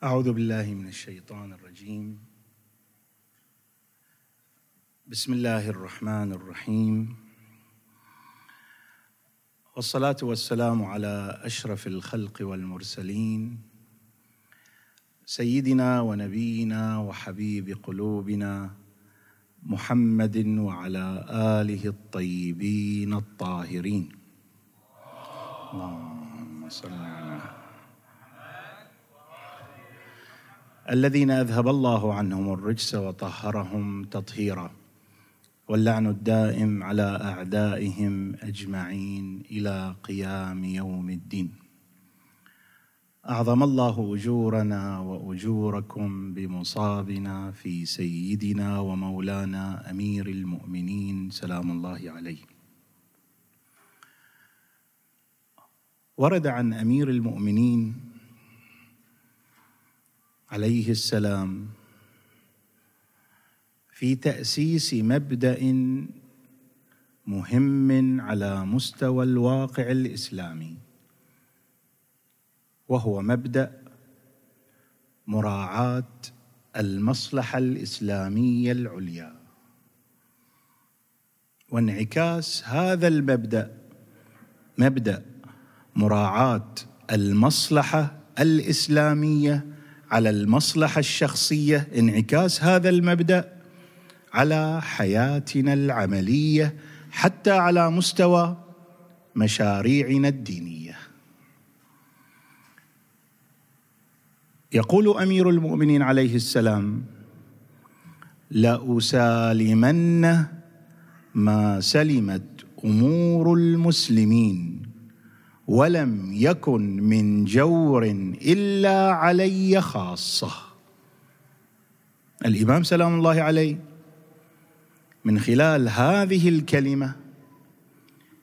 أعوذ بالله من الشيطان الرجيم. بسم الله الرحمن الرحيم. والصلاة والسلام على أشرف الخلق والمرسلين. سيدنا ونبينا وحبيب قلوبنا محمد وعلى آله الطيبين الطاهرين. اللهم صل على الذين أذهب الله عنهم الرجس وطهرهم تطهيرا. واللعن الدائم على أعدائهم أجمعين إلى قيام يوم الدين. أعظم الله أجورنا وأجوركم بمصابنا في سيدنا ومولانا أمير المؤمنين. سلام الله عليه. ورد عن أمير المؤمنين عليه السلام. في تأسيس مبدأ مهم على مستوى الواقع الإسلامي وهو مبدأ مراعاة المصلحة الإسلامية العليا. وانعكاس هذا المبدأ مبدأ مراعاة المصلحة الإسلامية على المصلحة الشخصية انعكاس هذا المبدأ على حياتنا العملية حتى على مستوى مشاريعنا الدينية. يقول أمير المؤمنين عليه السلام لأسالمن ما سلمت أمور المسلمين ولم يكن من جور إلا علي خاصة. الإمام سلام الله عليه من خلال هذه الكلمة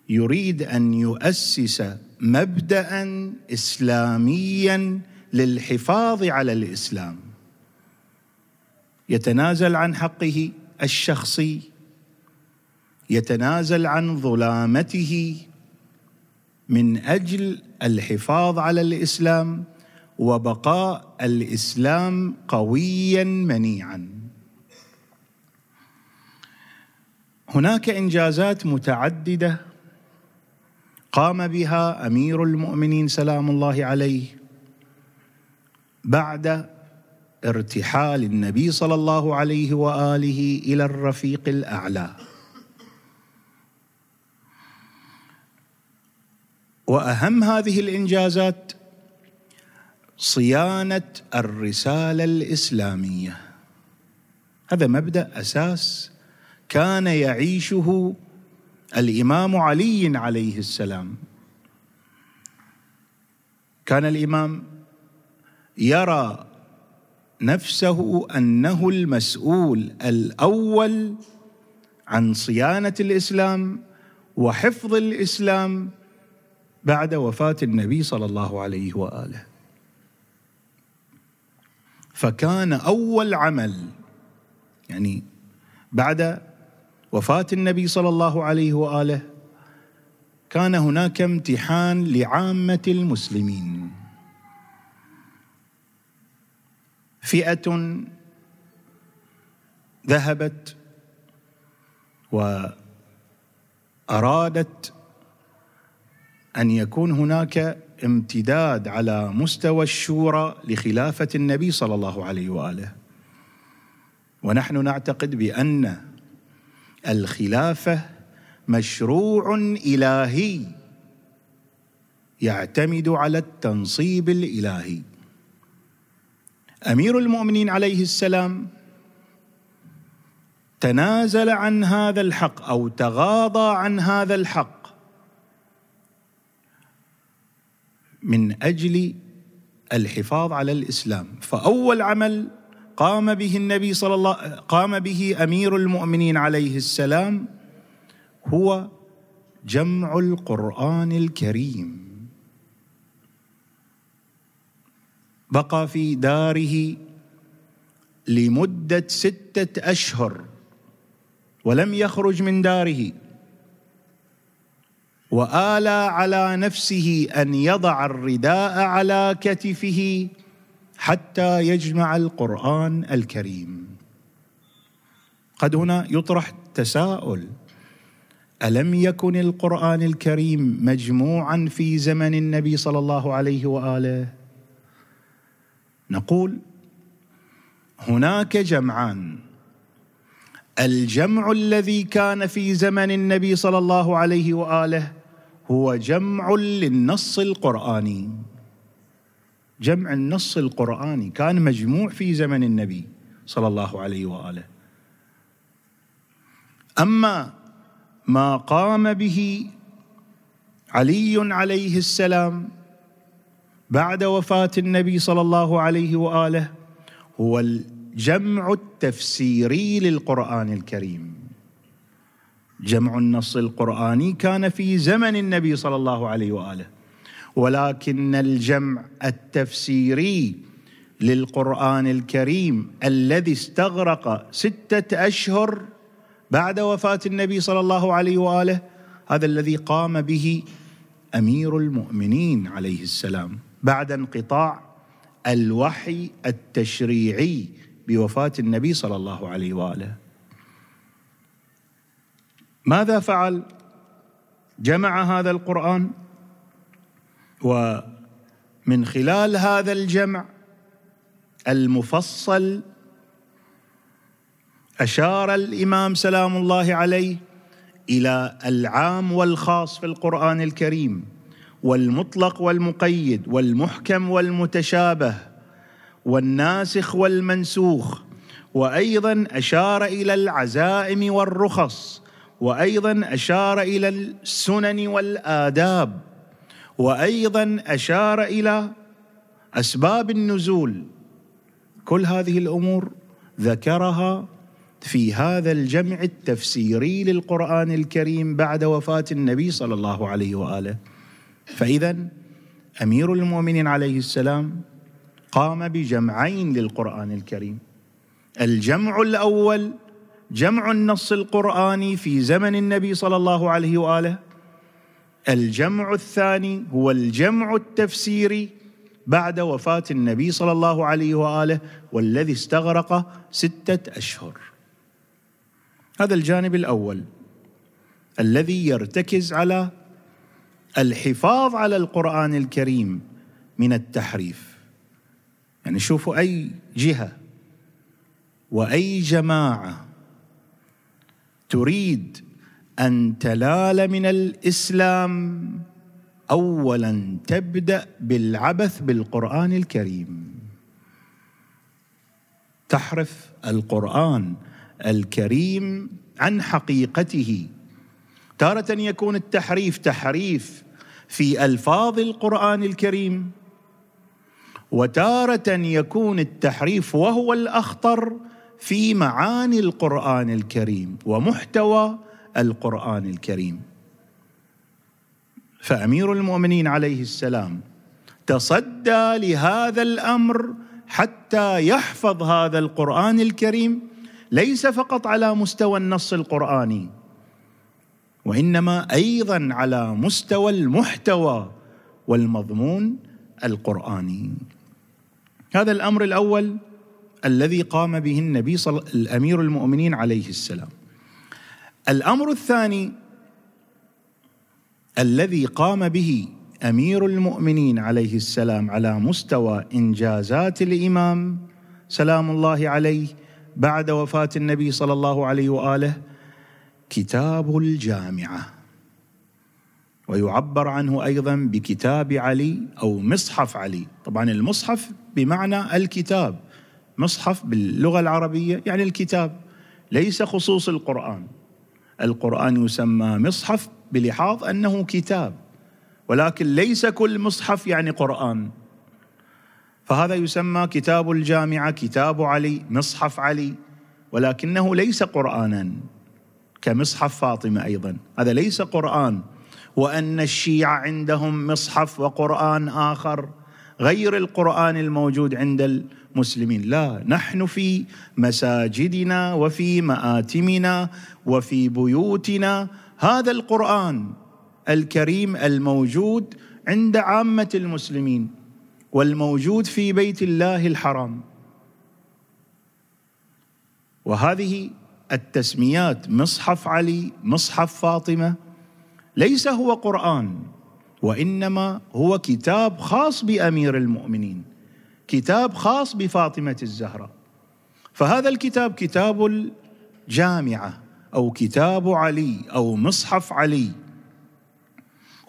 يريد أن يؤسس مبدا اسلاميا للحفاظ على الإسلام. يتنازل عن حقه الشخصي يتنازل عن ظلامته من أجل الحفاظ على الإسلام وبقاء الإسلام قويا منيعا. هناك إنجازات متعددة قام بها أمير المؤمنين سلام الله عليه بعد ارتحال النبي صلى الله عليه وآله إلى الرفيق الأعلى. وأهم هذه الإنجازات صيانة الرسالة الإسلامية. هذا مبدأ أساس كان يعيشه الإمام علي عليه السلام. كان الإمام يرى نفسه أنه المسؤول الأول عن صيانة الإسلام وحفظ الإسلام بعد وفاة النبي صلى الله عليه وآله. فكان أول عمل يعني بعد وفاة النبي صلى الله عليه وآله كان هناك امتحان لعامة المسلمين. فئة ذهبت وأرادت أن يكون هناك امتداد على مستوى الشورى لخلافة النبي صلى الله عليه وآله. ونحن نعتقد بأن الخلافة مشروع إلهي يعتمد على التنصيب الإلهي. أمير المؤمنين عليه السلام تنازل عن هذا الحق أو تغاضى عن هذا الحق من أجل الحفاظ على الإسلام. فأول عمل قام به النبي صلى الله قام به أمير المؤمنين عليه السلام هو جمع القرآن الكريم. بقى في داره لمدة ستة أشهر ولم يخرج من داره. وآلى على نفسه أن يضع الرداء على كتفه حتى يجمع القرآن الكريم. قد هنا يطرح تساؤل. ألم يكن القرآن الكريم مجموعا في زمن النبي صلى الله عليه وآله؟ نقول هناك جمعان. الجمع الذي كان في زمن النبي صلى الله عليه وآله هو جمع للنص القرآني. جمع النص القرآني كان مجموع في زمن النبي صلى الله عليه وآله. أما ما قام به علي عليه السلام بعد وفاة النبي صلى الله عليه وآله هو الجمع التفسيري للقرآن الكريم. جمع النص القرآني كان في زمن النبي صلى الله عليه وآله. ولكن الجمع التفسيري للقرآن الكريم الذي استغرق ستة أشهر بعد وفاة النبي صلى الله عليه وآله هذا الذي قام به أمير المؤمنين عليه السلام بعد انقطاع الوحي التشريعي بوفاة النبي صلى الله عليه وآله. ماذا فعل؟ جمع هذا القرآن ومن خلال هذا الجمع المفصل أشار الإمام سلام الله عليه إلى العام والخاص في القرآن الكريم والمطلق والمقيد والمحكم والمتشابه والناسخ والمنسوخ وأيضا أشار إلى العزائم والرخص وأيضا أشار إلى السنن والآداب وأيضا أشار إلى أسباب النزول. كل هذه الأمور ذكرها في هذا الجمع التفسيري للقرآن الكريم بعد وفاة النبي صلى الله عليه وآله. فاذا أمير المؤمنين عليه السلام قام بجمعين للقرآن الكريم. الجمع الأول جمع النص القرآني في زمن النبي صلى الله عليه وآله. الجمع الثاني هو الجمع التفسيري بعد وفاة النبي صلى الله عليه وآله والذي استغرق ستة أشهر. هذا الجانب الأول الذي يرتكز على الحفاظ على القرآن الكريم من التحريف. يعني شوفوا أي جهة وأي جماعة تريد أن تلال من الإسلام؟ اولا تبدأ بالعبث بالقرآن الكريم. تحرف القرآن الكريم عن حقيقته. تارة يكون التحريف تحريف في ألفاظ القرآن الكريم. وتارة يكون التحريف وهو الأخطر في معاني القرآن الكريم ومحتوى القرآن الكريم. فأمير المؤمنين عليه السلام تصدى لهذا الأمر حتى يحفظ هذا القرآن الكريم ليس فقط على مستوى النص القرآني وإنما أيضا على مستوى المحتوى والمضمون القرآني. هذا الأمر الأول الذي قام به النبي صل... الأمير المؤمنين عليه السلام. الأمر الثاني الذي قام به أمير المؤمنين عليه السلام على مستوى إنجازات الإمام سلام الله عليه بعد وفاة النبي صلى الله عليه وآله كتاب الجامعة. ويعبر عنه أيضا بكتاب علي أو مصحف علي. طبعا المصحف بمعنى الكتاب. مصحف باللغة العربية يعني الكتاب ليس خصوص القرآن. القرآن يسمى مصحف بلحاظ أنه كتاب ولكن ليس كل مصحف يعني قرآن. فهذا يسمى كتاب الجامعة كتاب علي مصحف علي ولكنه ليس قرانا كمصحف فاطمة أيضا. هذا ليس قرآن وأن الشيعة عندهم مصحف وقرآن آخر غير القرآن الموجود عند المسلمين لا نحن في مساجدنا وفي مآتمنا وفي بيوتنا. هذا القرآن الكريم الموجود عند عامة المسلمين والموجود في بيت الله الحرام. وهذه التسميات مصحف علي مصحف فاطمة ليس هو قرآن وإنما هو كتاب خاص بأمير المؤمنين. كتاب خاص بفاطمة الزهراء فهذا الكتاب كتاب الجامعة أو كتاب علي أو مصحف علي.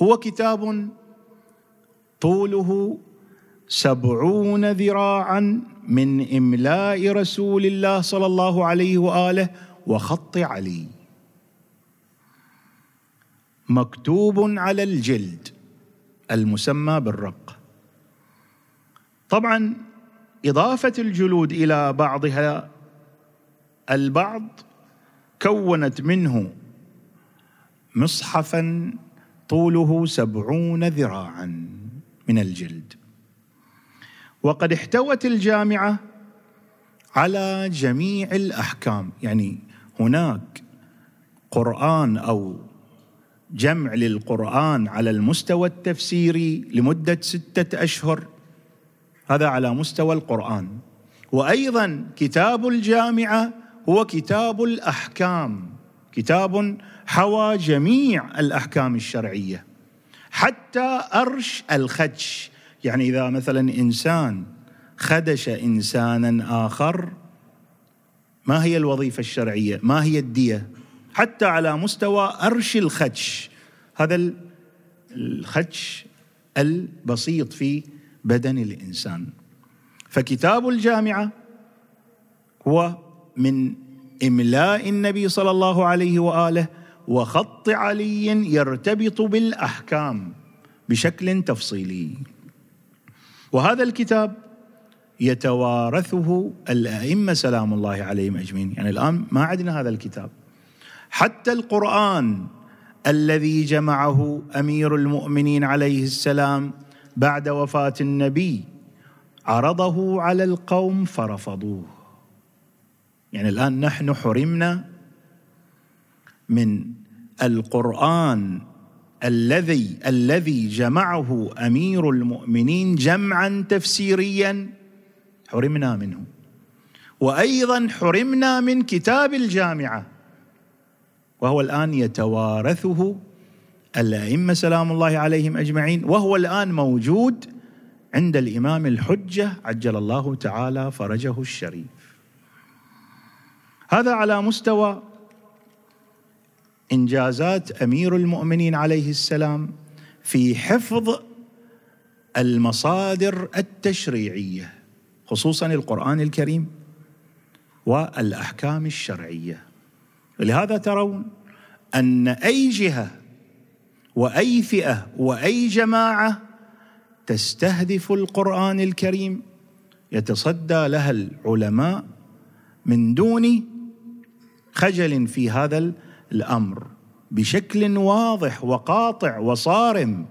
هو كتاب طوله سبعون ذراعا من إملاء رسول الله صلى الله عليه وآله وخط علي. مكتوب على الجلد المسمى بالرق. طبعا إضافة الجلود إلى بعضها البعض كونت منه مصحفا طوله سبعون ذراعا من الجلد. وقد احتوت الجامعة على جميع الأحكام. يعني هناك قرآن أو جمع للقرآن على المستوى التفسيري لمدة ستة أشهر. هذا على مستوى القرآن. وأيضا كتاب الجامعة هو كتاب الأحكام. كتاب حوى جميع الأحكام الشرعية. حتى أرش الخدش. يعني إذا مثلا إنسان خدش انسانا آخر ما هي الوظيفة الشرعية؟ ما هي الدية؟ حتى على مستوى أرش الخدش. هذا الخدش البسيط في بدن الإنسان. فكتاب الجامعة هو من إملاء النبي صلى الله عليه وآله وخط علي يرتبط بالأحكام بشكل تفصيلي. وهذا الكتاب يتوارثه الأئمة سلام الله عليهم أجمعين. يعني الآن ما عندنا هذا الكتاب. حتى القرآن الذي جمعه أمير المؤمنين عليه السلام بعد وفاة النبي عرضه على القوم فرفضوه. يعني الآن نحن حرمنا من القرآن الذي الذي جمعه أمير المؤمنين جمعا تفسيريا حرمنا منه. وأيضا حرمنا من كتاب الجامعة. وهو الآن يتوارثه الأئمة سلام الله عليهم أجمعين وهو الآن موجود عند الإمام الحجة عجل الله تعالى فرجه الشريف. هذا على مستوى إنجازات أمير المؤمنين عليه السلام في حفظ المصادر التشريعية خصوصا القرآن الكريم والأحكام الشرعية. لهذا ترون أن أي جهة وأي فئة وأي جماعة تستهدف القرآن الكريم يتصدى لها العلماء من دون خجل في هذا الأمر بشكل واضح وقاطع وصارم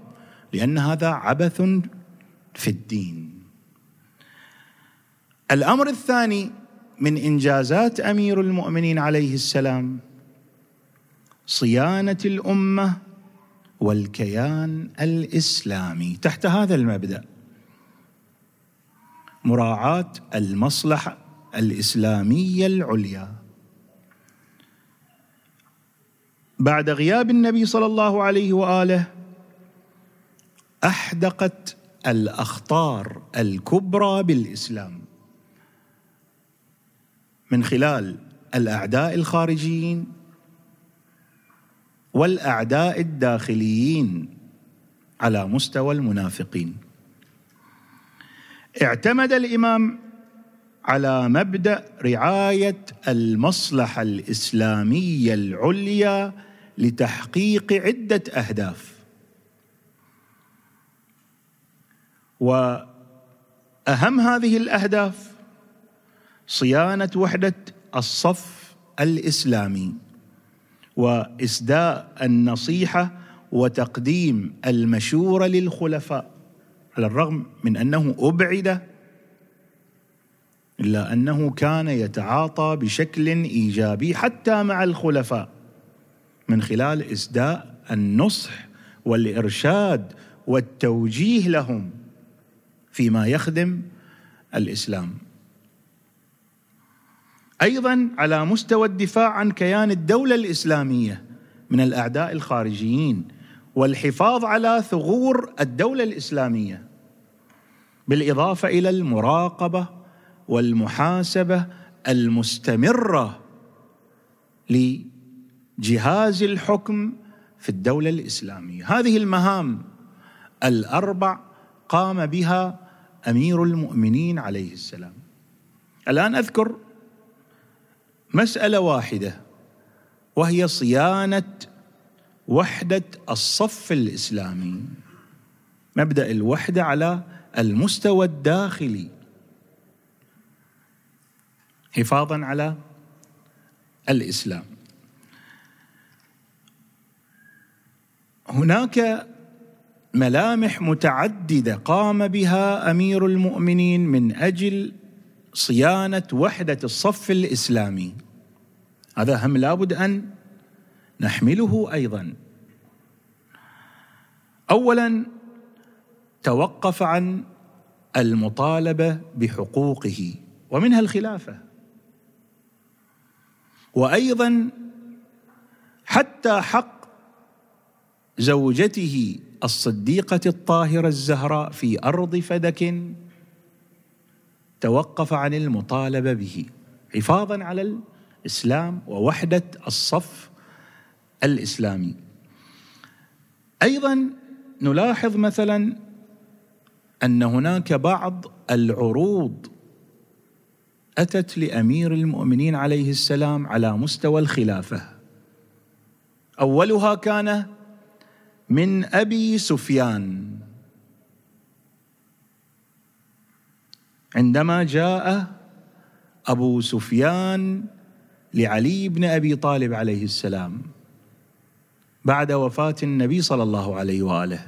لأن هذا عبث في الدين. الأمر الثاني من إنجازات أمير المؤمنين عليه السلام صيانة الأمة والكيان الإسلامي. تحت هذا المبدأ مراعاة المصلحة الإسلامية العليا. بعد غياب النبي صلى الله عليه وآله أحدقت الأخطار الكبرى بالإسلام. من خلال الأعداء الخارجيين والأعداء الداخليين على مستوى المنافقين. اعتمد الإمام على مبدأ رعاية المصلحة الإسلامية العليا لتحقيق عدة أهداف. وأهم هذه الأهداف صيانة وحدة الصف الإسلامي. واسداء النصيحة وتقديم المشورة للخلفاء على الرغم من أنه أبعد إلا أنه كان يتعاطى بشكل إيجابي حتى مع الخلفاء من خلال اسداء النصح والإرشاد والتوجيه لهم فيما يخدم الإسلام. أيضا على مستوى الدفاع عن كيان الدولة الإسلامية من الأعداء الخارجيين والحفاظ على ثغور الدولة الإسلامية بالإضافة إلى المراقبة والمحاسبة المستمرة لجهاز الحكم في الدولة الإسلامية. هذه المهام الأربع قام بها أمير المؤمنين عليه السلام. الآن أذكر مسألة واحدة وهي صيانة وحدة الصف الإسلامي. مبدأ الوحدة على المستوى الداخلي. حفاظا على الإسلام. هناك ملامح متعددة قام بها أمير المؤمنين من أجل صيانة وحدة الصف الإسلامي. هذا هم لابد أن نحمله أيضا. اولا توقف عن المطالبة بحقوقه ومنها الخلافة. وأيضا حتى حق زوجته الصديقة الطاهرة الزهراء في أرض فدك توقف عن المطالبة به حفاظا على الإسلام ووحدة الصف الإسلامي. أيضا نلاحظ مثلا أن هناك بعض العروض أتت لأمير المؤمنين عليه السلام على مستوى الخلافة. أولها كان من أبي سفيان. عندما جاء أبو سفيان لعلي بن أبي طالب عليه السلام بعد وفاة النبي صلى الله عليه وآله.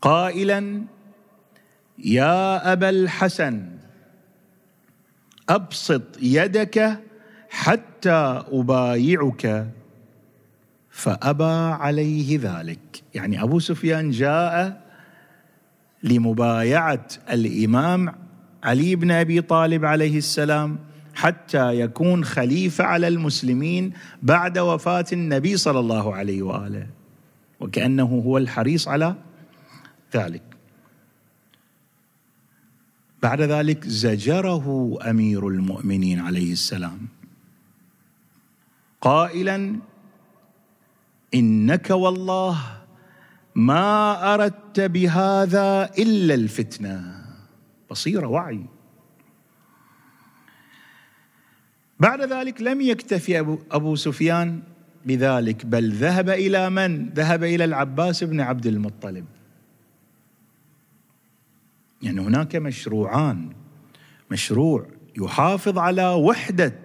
قائلا يا أبا الحسن أبسط يدك حتى أبايعك. فأبى عليه ذلك. يعني أبو سفيان جاء لمبايعة الإمام علي بن أبي طالب عليه السلام حتى يكون خليفة على المسلمين بعد وفاة النبي صلى الله عليه وآله وكأنه هو الحريص على ذلك. بعد ذلك زجره أمير المؤمنين عليه السلام قائلا إنك والله ما أردت بهذا إلا الفتنة. بصيره وعي. بعد ذلك لم يكتفي أبو, أبو سفيان بذلك بل ذهب إلى من؟ ذهب إلى العباس بن عبد المطلب. يعني هناك مشروعان. مشروع يحافظ على وحدة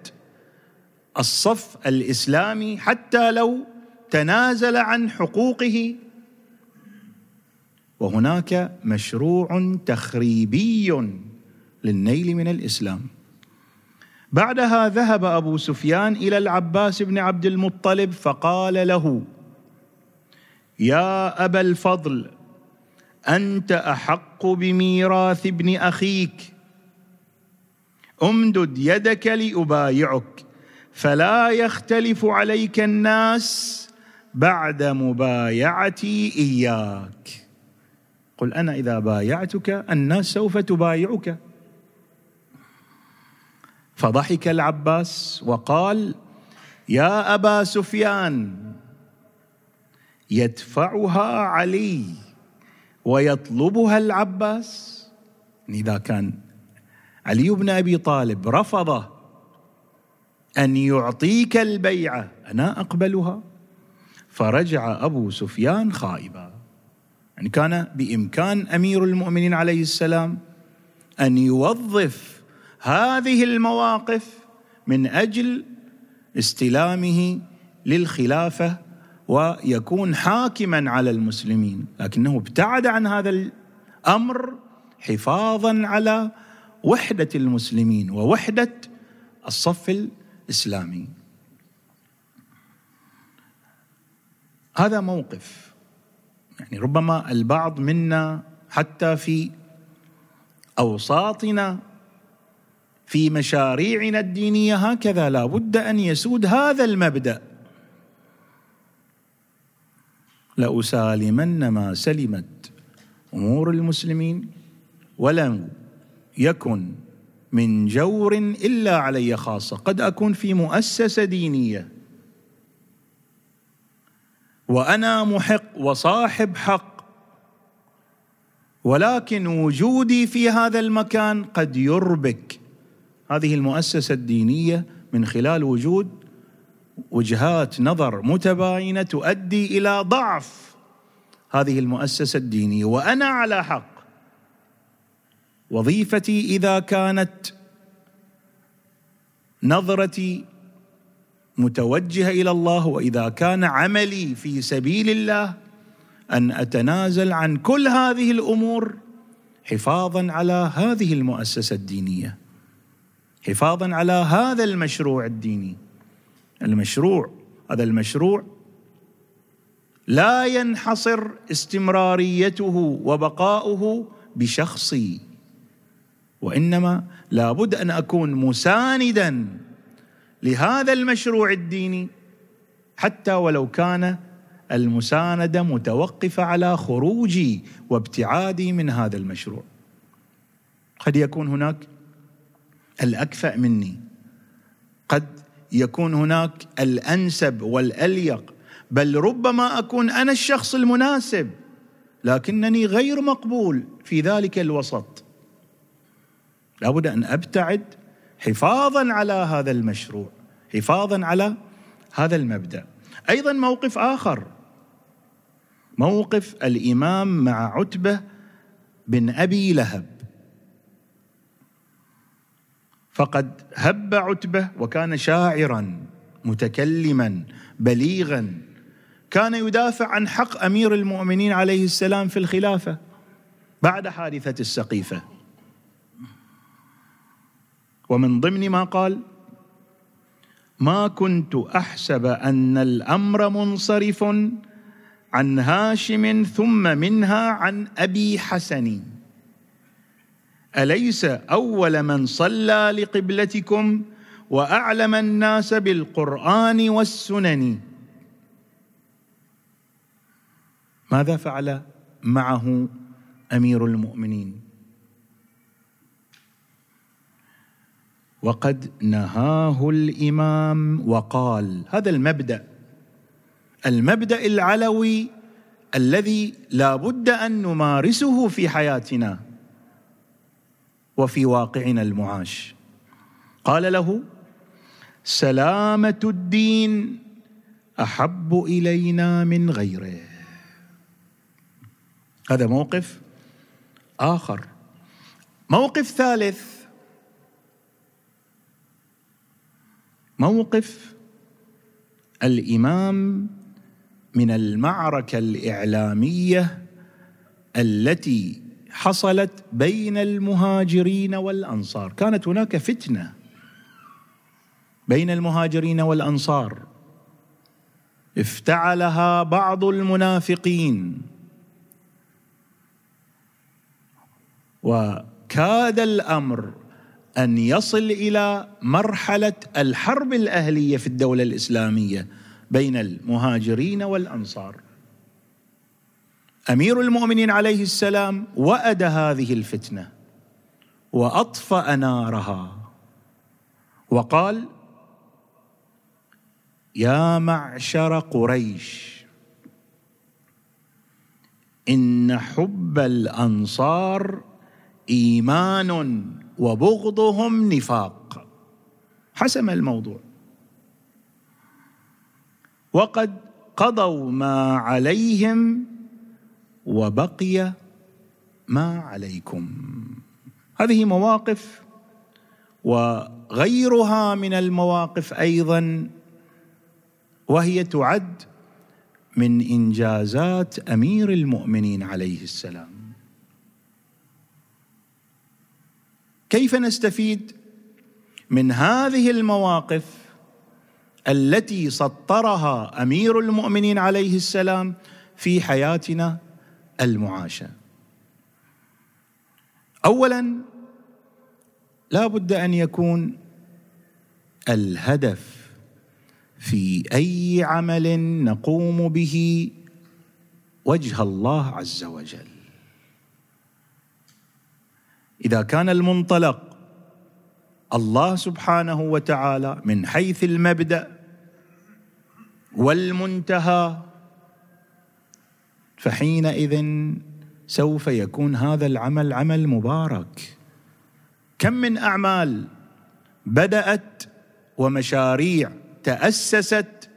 الصف الإسلامي حتى لو تنازل عن حقوقه وهناك مشروع تخريبي للنيل من الإسلام. بعدها ذهب أبو سفيان إلى العباس بن عبد المطلب فقال له يا أبا الفضل أنت أحق بميراث ابن أخيك. امدد يدك لأبايعك فلا يختلف عليك الناس بعد مبايعتي إياك. قل أنا إذا بايعتك الناس سوف تبايعك. فضحك العباس وقال يا أبا سفيان يدفعها علي ويطلبها العباس. إذا كان علي بن أبي طالب رفض أن يعطيك البيعة أنا أقبلها. فرجع أبو سفيان خائبا. يعني كان بإمكان أمير المؤمنين عليه السلام أن يوظف هذه المواقف من أجل استلامه للخلافة ويكون حاكما على المسلمين. لكنه ابتعد عن هذا الأمر حفاظا على وحدة المسلمين ووحدة الصف الإسلامي. هذا موقف يعني ربما البعض منا حتى في أوساطنا في مشاريعنا الدينية هكذا لا بد أن يسود هذا المبدأ. لأسالمن ما سلمت أمور المسلمين ولم يكن من جور إلا علي خاصة قد أكون في مؤسسة دينية. وأنا محق وصاحب حق. ولكن وجودي في هذا المكان قد يربك. هذه المؤسسة الدينية من خلال وجود وجهات نظر متباينة تؤدي إلى ضعف هذه المؤسسة الدينية. وأنا على حق. وظيفتي إذا كانت نظرتي متوجهه إلى الله وإذا كان عملي في سبيل الله أن أتنازل عن كل هذه الأمور حفاظا على هذه المؤسسة الدينية حفاظا على هذا المشروع الديني. المشروع هذا المشروع لا ينحصر استمراريته وبقاؤه بشخصي وإنما لابد أن أكون مساندا لهذا المشروع الديني حتى ولو كان المسانده متوقفه على خروجي وابتعادي من هذا المشروع. قد يكون هناك الأكفأ مني. قد يكون هناك الأنسب والأليق. بل ربما أكون أنا الشخص المناسب لكنني غير مقبول في ذلك الوسط. لابد أن أبتعد حفاظا على هذا المشروع حفاظا على هذا المبدأ. أيضا موقف آخر. موقف الإمام مع عتبة بن أبي لهب. فقد هب عتبة وكان شاعرا متكلما بليغا. كان يدافع عن حق أمير المؤمنين عليه السلام في الخلافة بعد حادثة السقيفة. ومن ضمن ما قال ما كنت أحسب أن الأمر منصرف عن هاشم ثم منها عن أبي حسن. أليس أول من صلى لقبلتكم وأعلم الناس بالقرآن والسنن؟ ماذا فعل معه أمير المؤمنين؟ وقد نهاه الإمام وقال هذا المبدأ المبدأ العلوي الذي لا بد أن نمارسه في حياتنا وفي واقعنا المعاش. قال له سلامة الدين أحب إلينا من غيره. هذا موقف آخر. موقف ثالث موقف الإمام من المعركة الإعلامية التي حصلت بين المهاجرين والأنصار. كانت هناك فتنة بين المهاجرين والأنصار. افتعلها بعض المنافقين. وكاد الأمر أن يصل إلى مرحلة الحرب الأهلية في الدولة الإسلامية بين المهاجرين والأنصار. أمير المؤمنين عليه السلام وأد هذه الفتنة وأطفأ نارها وقال يا معشر قريش إن حب الأنصار ايمان وبغضهم نفاق. حسم الموضوع. وقد قضوا ما عليهم وبقي ما عليكم. هذه مواقف وغيرها من المواقف أيضا وهي تعد من إنجازات أمير المؤمنين عليه السلام. كيف نستفيد من هذه المواقف التي سطرها أمير المؤمنين عليه السلام في حياتنا المعاشة؟ اولا لا بد أن يكون الهدف في أي عمل نقوم به وجه الله عز وجل. إذا كان المنطلق الله سبحانه وتعالى من حيث المبدأ والمنتهى فحينئذ سوف يكون هذا العمل عمل مبارك. كم من أعمال بدأت ومشاريع تأسست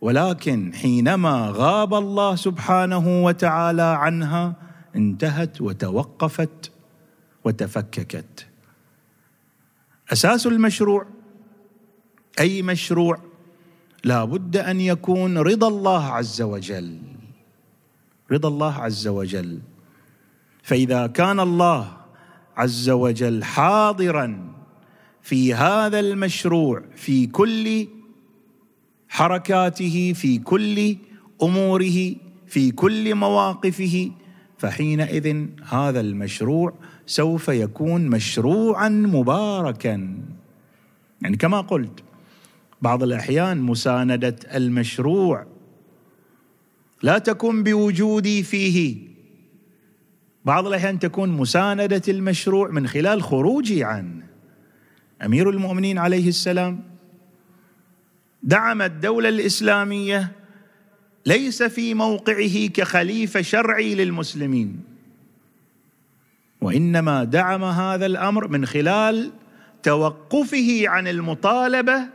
ولكن حينما غاب الله سبحانه وتعالى عنها انتهت وتوقفت. وتفككت. أساس المشروع أي مشروع لا بد أن يكون رضا الله عز وجل. رضا الله عز وجل. فإذا كان الله عز وجل حاضرا في هذا المشروع في كل حركاته في كل أموره في كل مواقفه فحينئذ هذا المشروع سوف يكون مشروعا مباركا. يعني كما قلت بعض الأحيان مساندة المشروع لا تكون بوجودي فيه. بعض الأحيان تكون مساندة المشروع من خلال خروجي عنه. أمير المؤمنين عليه السلام دعم الدولة الإسلامية ليس في موقعه كخليفة شرعي للمسلمين. وإنما دعم هذا الأمر من خلال توقفه عن المطالبة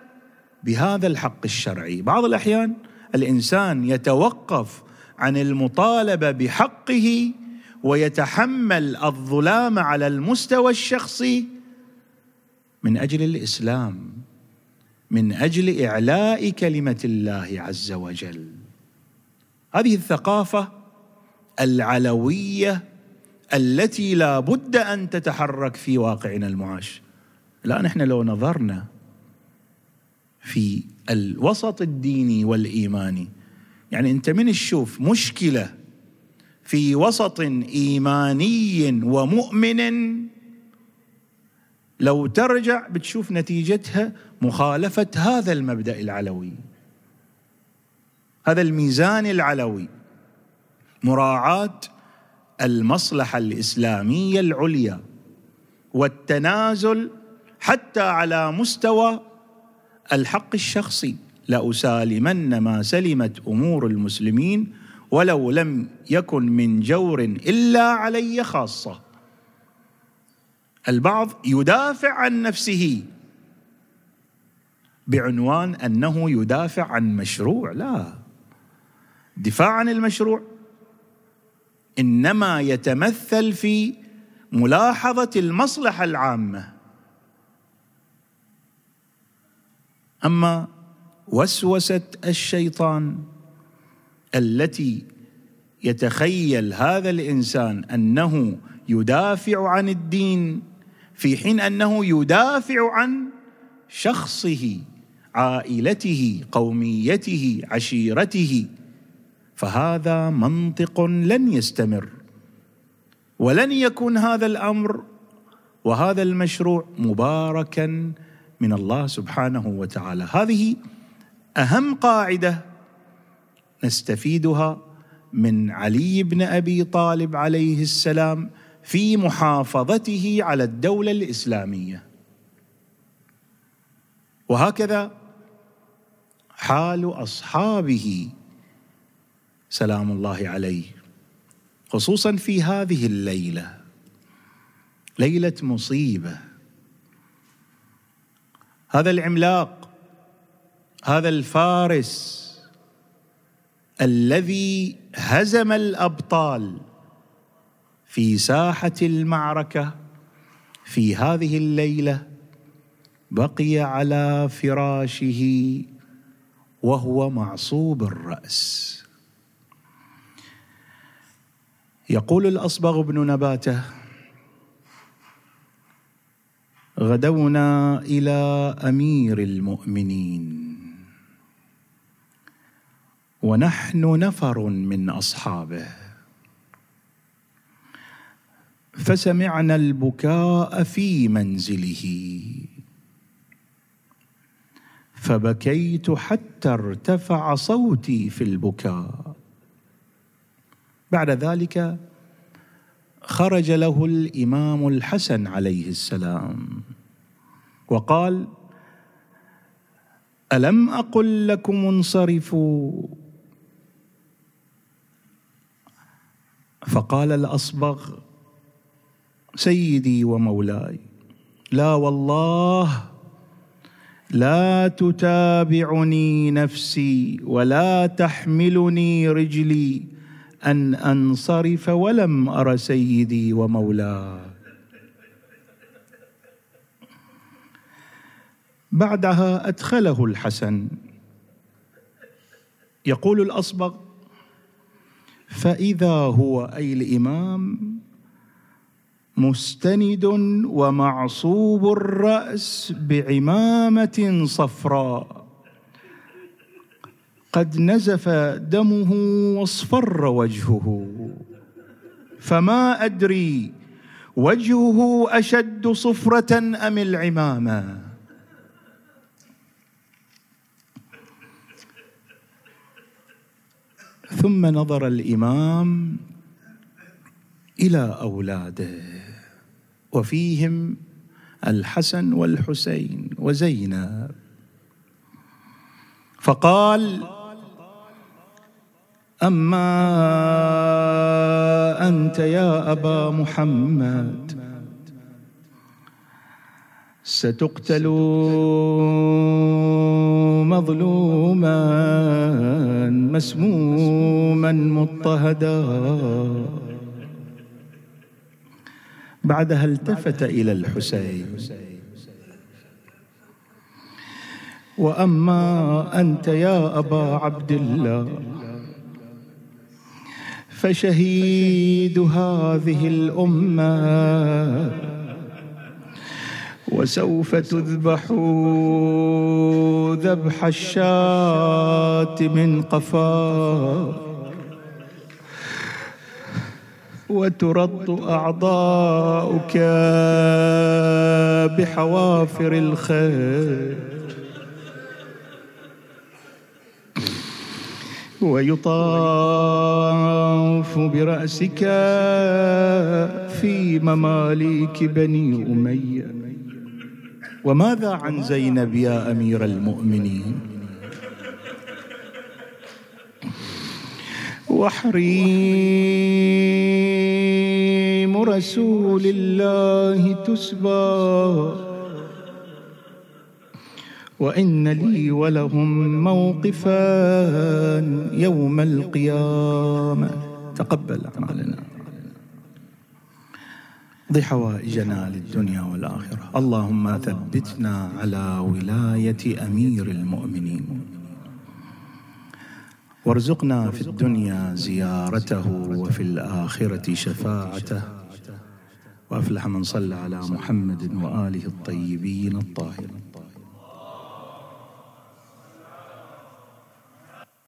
بهذا الحق الشرعي. بعض الأحيان الإنسان يتوقف عن المطالبة بحقه ويتحمل الظلام على المستوى الشخصي من أجل الإسلام من أجل إعلاء كلمة الله عز وجل. هذه الثقافة العلوية التي لا بد أن تتحرك في واقعنا المعاش. لا نحن لو نظرنا في الوسط الديني والإيماني يعني أنت من تشوف مشكلة في وسط إيماني ومؤمن لو ترجع بتشوف نتيجتها مخالفة هذا المبدأ العلوي. هذا الميزان العلوي. مراعاة المصلحة الإسلامية العليا والتنازل حتى على مستوى الحق الشخصي. لأسالمن ما سلمت أمور المسلمين ولو لم يكن من جور إلا علي خاصة. البعض يدافع عن نفسه بعنوان أنه يدافع عن مشروع. لا دفاع عن المشروع. إنما يتمثل في ملاحظة المصلحة العامة. أما وسوسة الشيطان التي يتخيل هذا الإنسان أنه يدافع عن الدين في حين أنه يدافع عن شخصه عائلته قوميته عشيرته فهذا منطق لن يستمر. ولن يكون هذا الأمر وهذا المشروع مباركا من الله سبحانه وتعالى. هذه أهم قاعدة نستفيدها من علي بن أبي طالب عليه السلام في محافظته على الدولة الإسلامية. وهكذا حال أصحابه سلام الله عليه خصوصا في هذه الليلة ليلة مصيبة. هذا العملاق هذا الفارس الذي هزم الأبطال في ساحة المعركة في هذه الليلة بقي على فراشه وهو معصوب الرأس. يقول الأصبغ بن نباته غدونا إلى أمير المؤمنين. ونحن نفر من أصحابه. فسمعنا البكاء في منزله. فبكيت حتى ارتفع صوتي في البكاء. بعد ذلك خرج له الإمام الحسن عليه السلام. وقال ألم أقل لكم انصرفوا؟ فقال الأصبغ سيدي ومولاي لا والله لا تتابعني نفسي ولا تحملني رجلي أن أنصرف ولم أر سيدي ومولاي. بعدها أدخله الحسن. يقول الأصبغ فإذا هو أي الإمام مستند ومعصوب الرأس بعمامة صفراء. قد نزف دمه واصفر وجهه. فما أدري وجهه أشد صفرة أم العمامة. ثم نظر الإمام إلى أولاده وفيهم الحسن والحسين وزينب. فقال أما أنت يا أبا محمد ستقتل مظلوما مسموما مضطهدا. بعدها التفت إلى الحسين. وأما أنت يا أبا عبد الله فشهيد هذه الأمة. وسوف تذبح ذبح الشاة من قفاه وترد أعضاؤك بحوافر الخير. ويطاف برأسك في مماليك بني أمية. وماذا عن زينب يا أمير المؤمنين؟ وحريم رسول الله تسبى. وإن لي ولهم موقفا يوم القيامة. تقبل. اعمالنا اقض حوائجنا للدنيا والآخرة. اللهم ثبتنا على ولاية أمير المؤمنين. وارزقنا في الدنيا زيارته وفي الآخرة شفاعته. وأفلح من صلى على محمد وآله الطيبين الطاهرين.